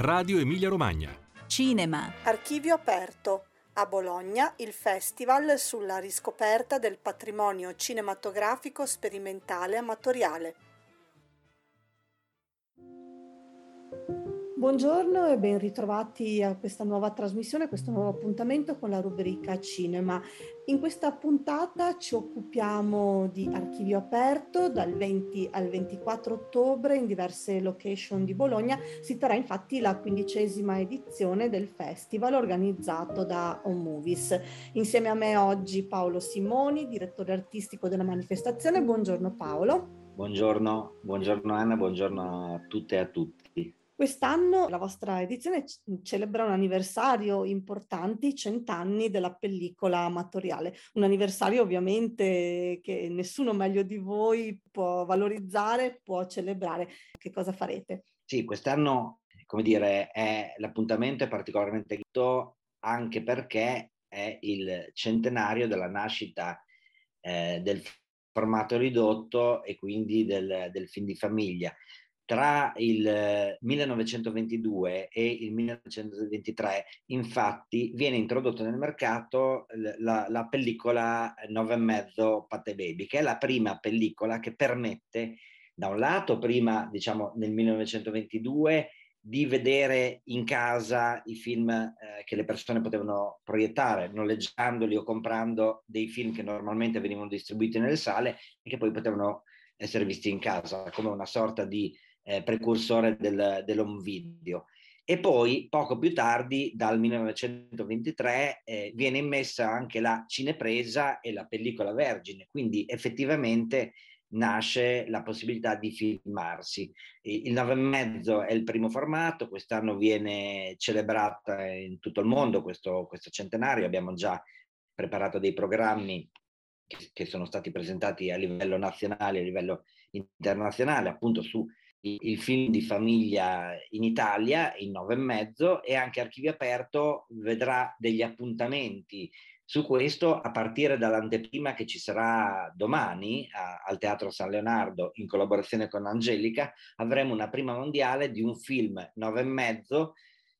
Radio Emilia Romagna. Cinema. Archivio aperto. A Bologna il festival sulla riscoperta del patrimonio cinematografico sperimentale amatoriale. Buongiorno e ben ritrovati a questa nuova trasmissione, a questo nuovo appuntamento con la rubrica Cinema. In questa puntata ci occupiamo di archivio aperto dal 20 al 24 ottobre in diverse location di Bologna. Si terrà infatti la quindicesima edizione del festival organizzato da On Movies. Insieme a me oggi Paolo Simoni, direttore artistico della manifestazione. Buongiorno Paolo. Buongiorno, buongiorno Anna, buongiorno a tutte e a tutti. Quest'anno la vostra edizione celebra un anniversario importante, i cent'anni della pellicola amatoriale. Un anniversario ovviamente che nessuno meglio di voi può valorizzare, può celebrare. Che cosa farete? Sì, quest'anno, come dire, è, l'appuntamento è particolarmente ricco anche perché è il centenario della nascita eh, del formato ridotto e quindi del, del film di famiglia tra il 1922 e il 1923, infatti, viene introdotto nel mercato la, la pellicola 9,5 Pate Baby, che è la prima pellicola che permette, da un lato, prima, diciamo, nel 1922, di vedere in casa i film eh, che le persone potevano proiettare, noleggiandoli o comprando dei film che normalmente venivano distribuiti nelle sale e che poi potevano essere visti in casa, come una sorta di eh, precursore del, dell'home video. E poi poco più tardi, dal 1923, eh, viene immessa anche la cinepresa e la pellicola vergine, quindi effettivamente nasce la possibilità di filmarsi. Il 9,5 è il primo formato, quest'anno viene celebrata in tutto il mondo questo, questo centenario, abbiamo già preparato dei programmi che, che sono stati presentati a livello nazionale a livello internazionale, appunto su il film di famiglia in Italia, in nove e mezzo, e anche Archivio Aperto vedrà degli appuntamenti su questo a partire dall'anteprima che ci sarà domani a, al Teatro San Leonardo in collaborazione con Angelica, avremo una prima mondiale di un film nove e mezzo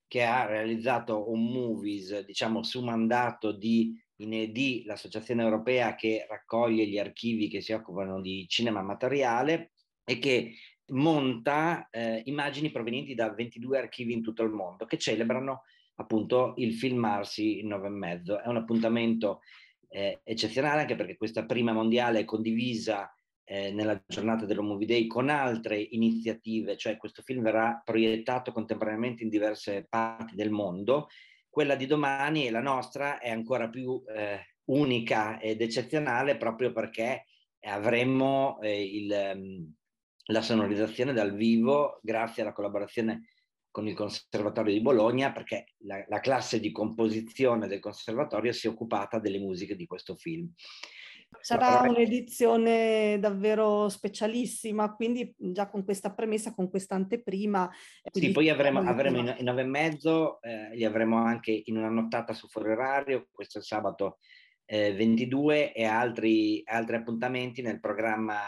che ha realizzato un movies, diciamo, su mandato di INED, l'associazione europea che raccoglie gli archivi che si occupano di cinema materiale e che monta eh, immagini provenienti da 22 archivi in tutto il mondo che celebrano appunto il filmarsi in nove e mezzo. È un appuntamento eh, eccezionale anche perché questa prima mondiale è condivisa eh, nella giornata dello Movie Day con altre iniziative, cioè questo film verrà proiettato contemporaneamente in diverse parti del mondo. Quella di domani e la nostra è ancora più eh, unica ed eccezionale proprio perché avremo eh, il, um, la sonorizzazione dal vivo grazie alla collaborazione con il Conservatorio di Bologna perché la, la, classe di composizione del Conservatorio si è occupata delle musiche di questo film. Sarà un'edizione davvero specialissima, quindi già con questa premessa, con questa anteprima. Sì, poi avremo, avremo in nove e mezzo, eh, li avremo anche in una nottata su fuori orario, questo sabato eh, 22 e altri, altri appuntamenti nel programma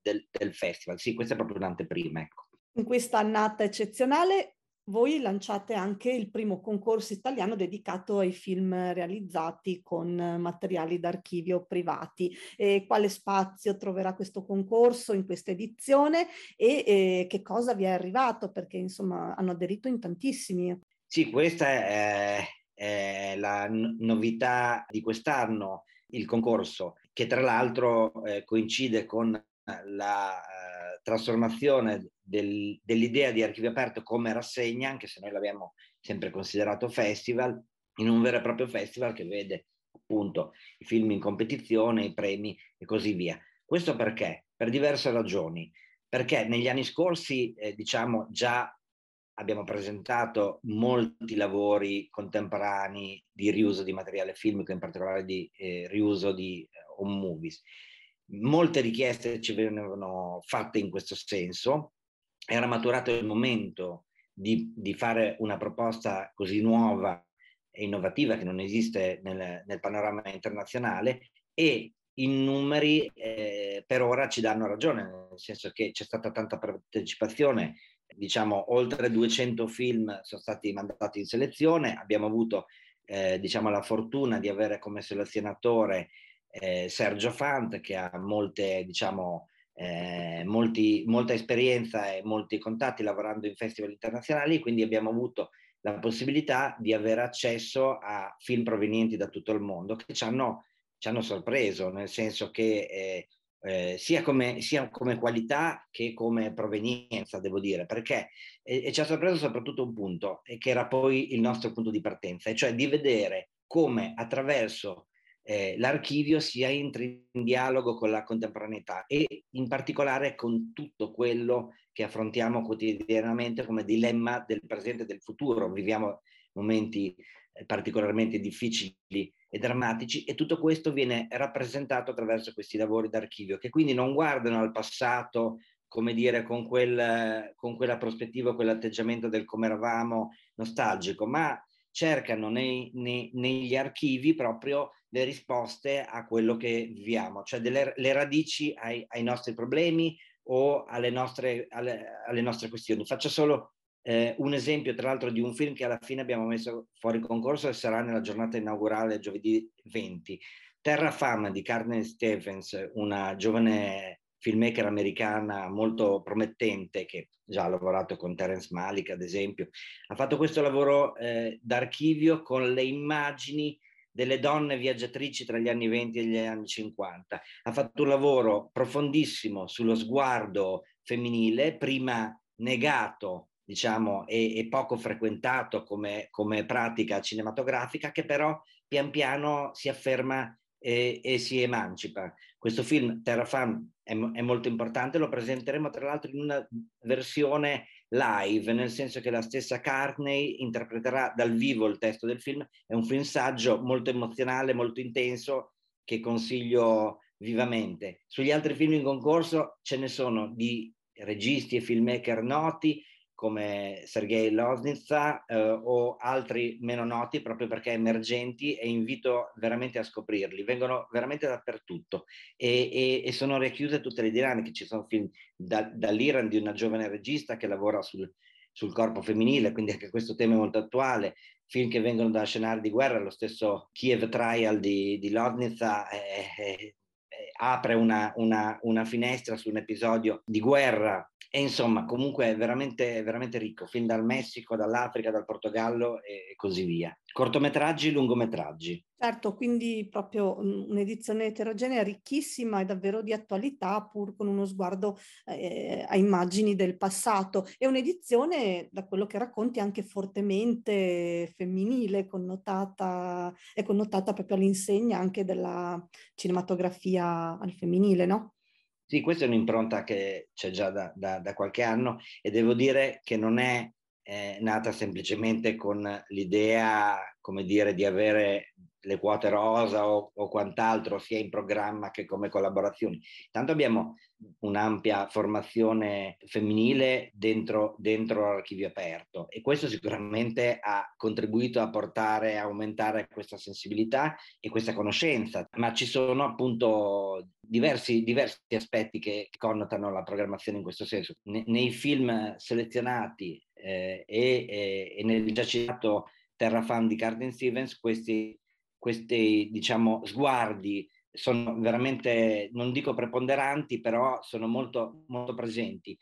del, del festival. Sì, questa è proprio un'anteprima. Ecco. In questa annata eccezionale voi lanciate anche il primo concorso italiano dedicato ai film realizzati con materiali d'archivio privati. E quale spazio troverà questo concorso in questa edizione e, e che cosa vi è arrivato? Perché insomma hanno aderito in tantissimi. Sì, questa è, è la novità di quest'anno, il concorso, che tra l'altro eh, coincide con la eh, trasformazione del, dell'idea di archivio aperto come rassegna, anche se noi l'abbiamo sempre considerato festival, in un vero e proprio festival che vede appunto i film in competizione, i premi e così via. Questo perché? Per diverse ragioni. Perché negli anni scorsi, eh, diciamo, già abbiamo presentato molti lavori contemporanei di riuso di materiale filmico, in particolare di eh, riuso di eh, home movies molte richieste ci venivano fatte in questo senso, era maturato il momento di, di fare una proposta così nuova e innovativa che non esiste nel, nel panorama internazionale e i numeri eh, per ora ci danno ragione, nel senso che c'è stata tanta partecipazione. Diciamo oltre 200 film sono stati mandati in selezione, abbiamo avuto eh, diciamo la fortuna di avere come selezionatore eh, Sergio Fant che ha molte diciamo eh, molti, molta esperienza e molti contatti lavorando in festival internazionali, quindi abbiamo avuto la possibilità di avere accesso a film provenienti da tutto il mondo che ci hanno, ci hanno sorpreso, nel senso che eh, eh, sia, come, sia, come, qualità che come provenienza, devo dire, perché e, e ci ha sorpreso soprattutto un punto, che era poi il nostro punto di partenza, e cioè di vedere come attraverso eh, l'archivio sia entri in dialogo con la contemporaneità e in particolare con tutto quello che affrontiamo quotidianamente come dilemma del presente e del futuro. Viviamo momenti eh, particolarmente difficili e drammatici e tutto questo viene rappresentato attraverso questi lavori d'archivio che quindi non guardano al passato come dire con, quel, con quella prospettiva, quell'atteggiamento del come eravamo nostalgico, ma cercano nei, nei, negli archivi proprio le risposte a quello che viviamo, cioè delle, le radici ai, ai nostri problemi o alle nostre, alle, alle nostre questioni. Faccio solo eh, un esempio, tra l'altro, di un film che alla fine abbiamo messo fuori concorso e sarà nella giornata inaugurale giovedì 20. Terra Fama di Carmen Stephens, una giovane filmmaker americana molto promettente che già ha lavorato con Terence Malik ad esempio, ha fatto questo lavoro eh, d'archivio con le immagini delle donne viaggiatrici tra gli anni 20 e gli anni 50. Ha fatto un lavoro profondissimo sullo sguardo femminile, prima negato diciamo, e, e poco frequentato come, come, pratica cinematografica, che però pian piano si afferma e, e si emancipa. Questo film, Terra Fam, è, è, molto importante, lo presenteremo tra l'altro in una versione live, nel senso che la stessa Cartney interpreterà dal vivo il testo del film. È un film saggio molto emozionale, molto intenso, che consiglio vivamente. Sugli altri film in concorso ce ne sono di registi e filmmaker noti come Sergei Loznitsa eh, o altri meno noti proprio perché emergenti e invito veramente a scoprirli. Vengono veramente dappertutto e, e, e sono racchiuse tutte le dinamiche. Ci sono film da, dall'Iran di una giovane regista che lavora sul, sul corpo femminile, quindi anche questo tema è molto attuale. Film che vengono da scenari di guerra, lo stesso Kiev Trial di, di Loznitsa è, è, apre una, una, una, finestra su un episodio di guerra e insomma comunque veramente, veramente ricco, fin dal Messico, dall'Africa, dal Portogallo e così via. Cortometraggi, lungometraggi. Certo, quindi proprio un'edizione eterogenea ricchissima e davvero di attualità, pur con uno sguardo eh, a immagini del passato. È un'edizione, da quello che racconti, anche fortemente femminile, connotata, è connotata proprio all'insegna anche della cinematografia al femminile, no? Sì, questa è un'impronta che c'è già da, da, da qualche anno e devo dire che non è eh, nata semplicemente con l'idea, come dire, di avere le quote rosa o, o, quant'altro, sia in programma che come collaborazioni. Tanto abbiamo un'ampia formazione femminile dentro, dentro l'archivio aperto e questo sicuramente ha contribuito a portare, a aumentare questa sensibilità e questa conoscenza, ma ci sono appunto diversi, diversi aspetti che connotano la programmazione in questo senso. Ne, nei film selezionati e, e, e nel già citato Terra Fan di Carden Stevens, questi questi diciamo, sguardi sono veramente, non dico preponderanti, però sono molto, molto presenti.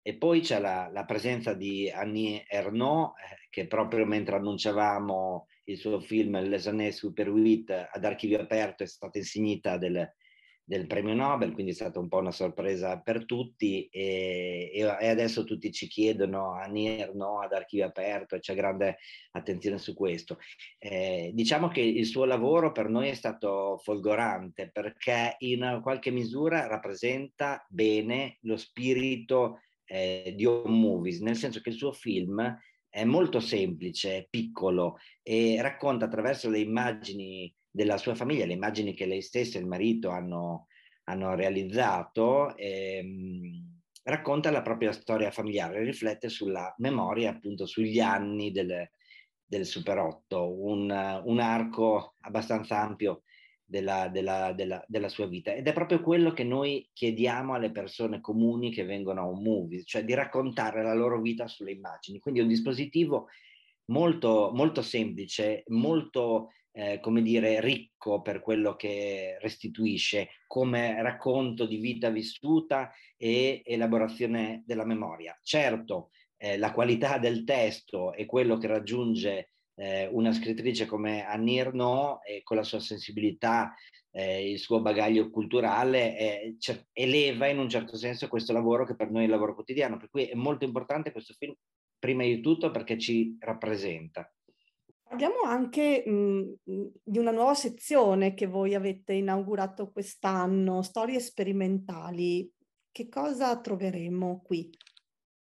E poi c'è la, la presenza di Annie Ernaux, eh, che proprio mentre annunciavamo il suo film Les années super 8 ad archivio aperto è stata insignita del, del premio Nobel, quindi è stata un po' una sorpresa per tutti e, e adesso tutti ci chiedono a NIR no, ad archivio aperto c'è grande attenzione su questo. Eh, diciamo che il suo lavoro per noi è stato folgorante perché in qualche misura rappresenta bene lo spirito eh, di Home Movies, nel senso che il suo film è molto semplice, piccolo e racconta attraverso le immagini della sua famiglia, le immagini che lei stessa e il marito hanno, hanno realizzato, ehm, racconta la propria storia familiare, riflette sulla memoria, appunto sugli anni del, del Super 8, un, un arco abbastanza ampio della, della, della, della, sua vita. Ed è proprio quello che noi chiediamo alle persone comuni che vengono a un movie, cioè di raccontare la loro vita sulle immagini. Quindi è un dispositivo molto, molto semplice, molto, eh, come dire, ricco per quello che restituisce come racconto di vita vissuta e elaborazione della memoria. Certo, eh, la qualità del testo e quello che raggiunge eh, una scrittrice come Annie Ernaux, eh, con la sua sensibilità, eh, il suo bagaglio culturale, eh, cer- eleva in un certo senso questo lavoro che per noi è il lavoro quotidiano. Per cui è molto importante questo film, prima di tutto perché ci rappresenta. Parliamo anche mh, di una nuova sezione che voi avete inaugurato quest'anno, storie sperimentali. Che cosa troveremo qui?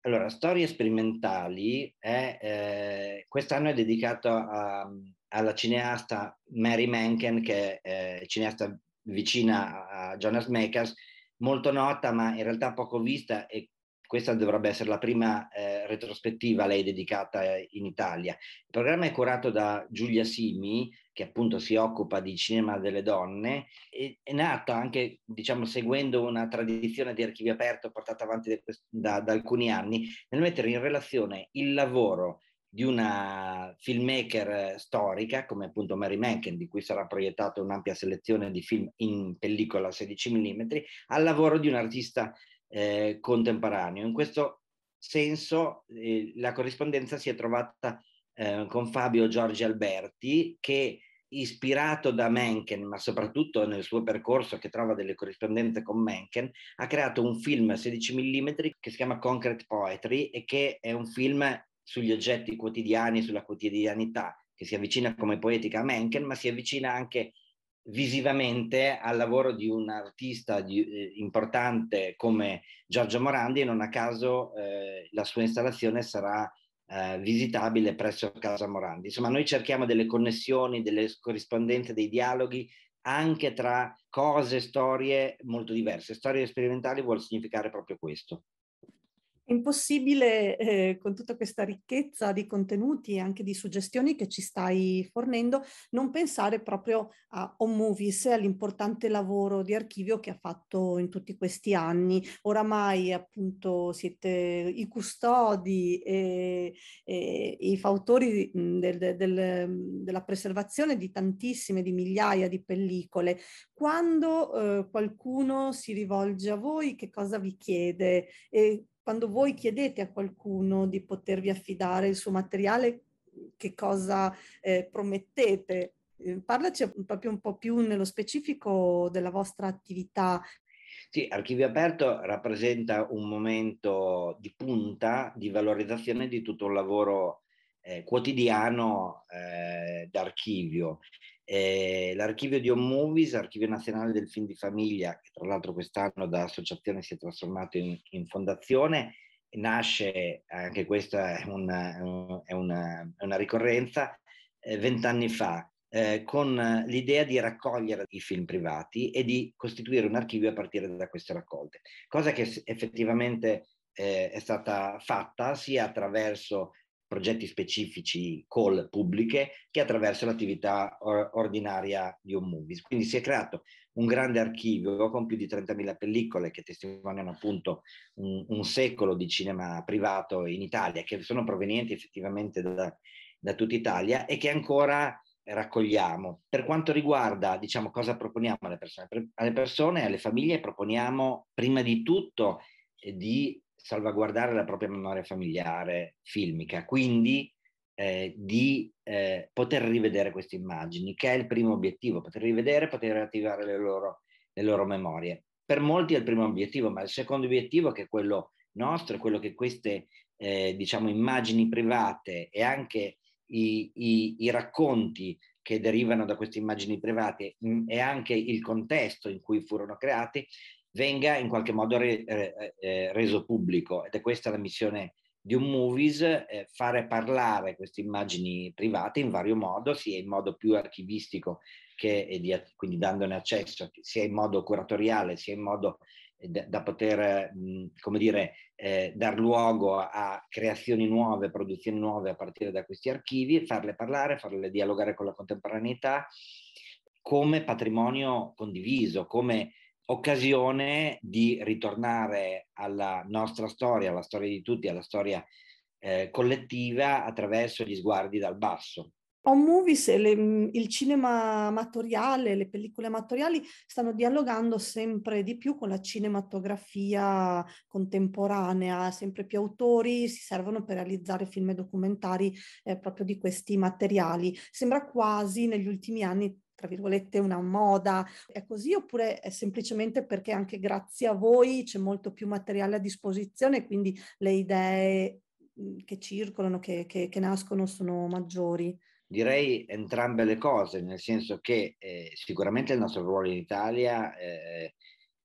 Allora, Storie sperimentali è, eh, quest'anno è dedicato a, alla cineasta Mary Menken, che è cineasta vicina a Jonas Makers, molto nota ma in realtà poco vista e questa dovrebbe essere la prima eh, retrospettiva a lei dedicata in Italia. Il programma è curato da Giulia Simi, che appunto si occupa di cinema delle donne, e, è nato anche, diciamo, seguendo una tradizione di archivio aperto portata avanti da, da alcuni anni, nel mettere in relazione il lavoro di una filmmaker storica come appunto Mary Menken, di cui sarà proiettata un'ampia selezione di film in pellicola 16 mm, al lavoro di un artista eh, contemporaneo. In questo senso eh, la corrispondenza si è trovata eh, con Fabio Giorgi Alberti che ispirato da Mencken, ma soprattutto nel suo percorso che trova delle corrispondenze con Mencken, ha creato un film 16 mm che si chiama Concrete Poetry e che è un film sugli oggetti quotidiani, sulla quotidianità, che si avvicina come poetica a Mencken, ma si avvicina anche visivamente al lavoro di un artista di, eh, importante come Giorgio Morandi e non a caso eh, la sua installazione sarà eh, visitabile presso Casa Morandi. Insomma, noi cerchiamo delle connessioni, delle corrispondenze, dei dialoghi anche tra cose, storie molto diverse. Storie sperimentali vuol significare proprio questo. È impossibile, eh, con tutta questa ricchezza di contenuti e anche di suggestioni che ci stai fornendo, non pensare proprio a On Movies e all'importante lavoro di archivio che ha fatto in tutti questi anni. Oramai appunto siete i custodi e, e i fautori del, del, della preservazione di tantissime, di migliaia di pellicole. Quando eh, qualcuno si rivolge a voi, che cosa vi chiede? E quando voi chiedete a qualcuno di potervi affidare il suo materiale, che cosa eh, promettete? Eh, parlaci proprio un po' più nello specifico della vostra attività. Sì, Archivio Aperto rappresenta un momento di punta di valorizzazione di tutto un lavoro eh, quotidiano eh, d'archivio eh, l'archivio di On Movies, Archivio Nazionale del Film di Famiglia, che tra l'altro quest'anno da associazione si è trasformato in, in fondazione, nasce, anche questa è una, è una, è una ricorrenza, eh, vent'anni fa, eh, con l'idea di raccogliere i film privati e di costituire un archivio a partire da queste raccolte, cosa che effettivamente eh, è stata fatta sia attraverso progetti specifici, call pubbliche, che attraverso l'attività or- ordinaria di un movies. Quindi si è creato un grande archivio con più di 30.000 pellicole che testimoniano appunto un, un secolo di cinema privato in Italia, che sono provenienti effettivamente da, da tutta Italia e che ancora raccogliamo. Per quanto riguarda, diciamo, cosa proponiamo alle persone? Per, alle persone, alle famiglie proponiamo prima di tutto di salvaguardare la propria memoria familiare filmica, quindi eh, di eh, poter rivedere queste immagini, che è il primo obiettivo, poter rivedere, poter attivare le loro, le loro memorie. Per molti è il primo obiettivo, ma il secondo obiettivo, che è quello nostro, è quello che queste eh, diciamo, immagini private e anche i, i, i racconti che derivano da queste immagini private mh, mm, e anche il contesto in cui furono creati venga in qualche modo re, eh, eh, reso pubblico. Ed è questa la missione di un movies, eh, fare parlare queste immagini private in vario modo, sia in modo più archivistico che di, quindi dandone accesso, sia in modo curatoriale, sia in modo eh, da, poter, come dire, eh, dar luogo a creazioni nuove, produzioni nuove a partire da questi archivi, farle parlare, farle dialogare con la contemporaneità come patrimonio condiviso, come occasione di ritornare alla nostra storia, alla storia di tutti, alla storia eh, collettiva attraverso gli sguardi dal basso. On movies e le, il cinema amatoriale, le pellicole amatoriali stanno dialogando sempre di più con la cinematografia contemporanea, sempre più autori si servono per realizzare film e documentari eh, proprio di questi materiali. Sembra quasi negli ultimi anni tra virgolette una moda, è così oppure è semplicemente perché anche grazie a voi c'è molto più materiale a disposizione, quindi le idee che circolano, che, che, che nascono sono maggiori? Direi entrambe le cose, nel senso che eh, sicuramente il nostro ruolo in Italia eh,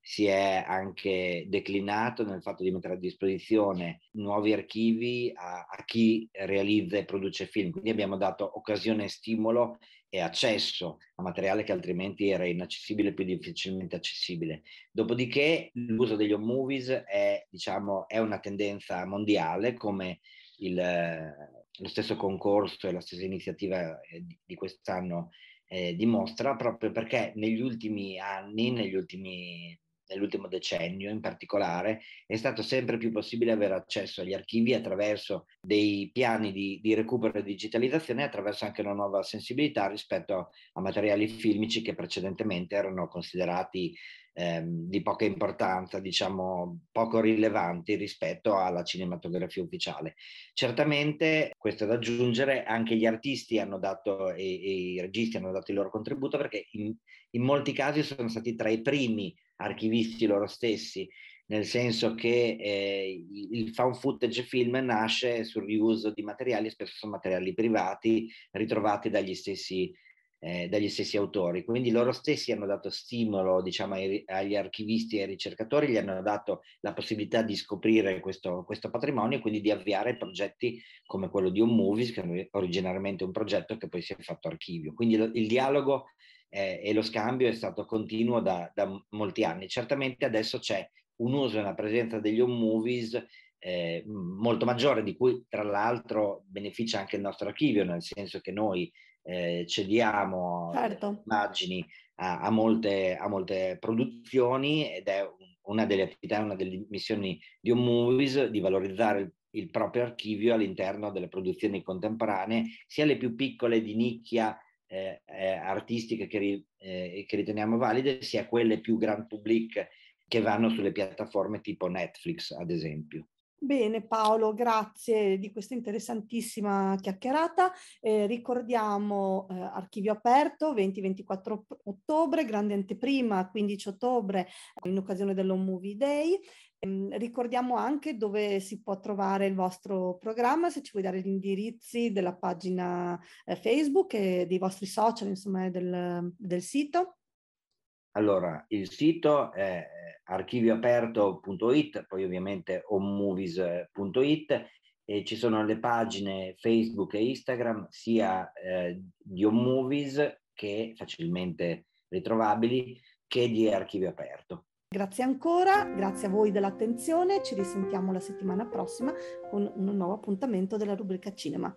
si è anche declinato nel fatto di mettere a disposizione nuovi archivi a, a, chi realizza e produce film. Quindi abbiamo dato occasione stimolo e accesso a materiale che altrimenti era inaccessibile, più difficilmente accessibile. Dopodiché l'uso degli home movies è, diciamo, è una tendenza mondiale, come il, lo stesso concorso e la stessa iniziativa eh, di, di quest'anno eh, dimostra, proprio perché negli ultimi anni, negli ultimi, nell'ultimo decennio in particolare, è stato sempre più possibile avere accesso agli archivi attraverso dei piani di, di recupero e digitalizzazione, attraverso anche una nuova sensibilità rispetto a materiali filmici che precedentemente erano considerati ehm, di poca importanza, diciamo poco rilevanti rispetto alla cinematografia ufficiale. Certamente, questo è da aggiungere, anche gli artisti hanno dato e, e i registi hanno dato il loro contributo perché in, in molti casi sono stati tra i primi archivisti loro stessi nel senso che eh, il found footage film nasce sul riuso di materiali, spesso sono materiali privati, ritrovati dagli stessi eh, dagli stessi autori. Quindi loro stessi hanno dato stimolo diciamo, ai, agli archivisti e ai ricercatori, gli hanno dato la possibilità di scoprire questo, questo patrimonio e quindi di avviare progetti come quello di Un Movies, che è originariamente un progetto che poi si è fatto archivio. Quindi lo, il dialogo eh, e lo scambio è stato continuo da, da, molti anni. Certamente adesso c'è un uso e una presenza degli home movies eh, molto maggiore, di cui tra l'altro beneficia anche il nostro archivio, nel senso che noi eh, cediamo certo. immagini a, a, molte, a, molte, produzioni ed è una delle attività, una delle missioni di un movies di valorizzare il, il proprio archivio all'interno delle produzioni contemporanee, sia le più piccole di nicchia eh, eh, artistiche che, eh, che, riteniamo valide, sia quelle più grand public che vanno sulle piattaforme tipo Netflix, ad esempio. Bene Paolo, grazie di questa interessantissima chiacchierata. Eh, ricordiamo eh, archivio aperto 20-24 ottobre, grande anteprima 15 ottobre in occasione dell'Home Movie Day. Eh, ricordiamo anche dove si può trovare il vostro programma, se ci vuoi dare gli indirizzi della pagina eh, Facebook e dei vostri social, insomma, del, del sito. Allora, il sito è archivioaperto.it, poi ovviamente homemovies.it e ci sono le pagine Facebook e Instagram sia eh, di Home che facilmente ritrovabili che di Archivio Aperto. Grazie ancora, grazie a voi dell'attenzione, ci risentiamo la settimana prossima con un nuovo appuntamento della rubrica cinema.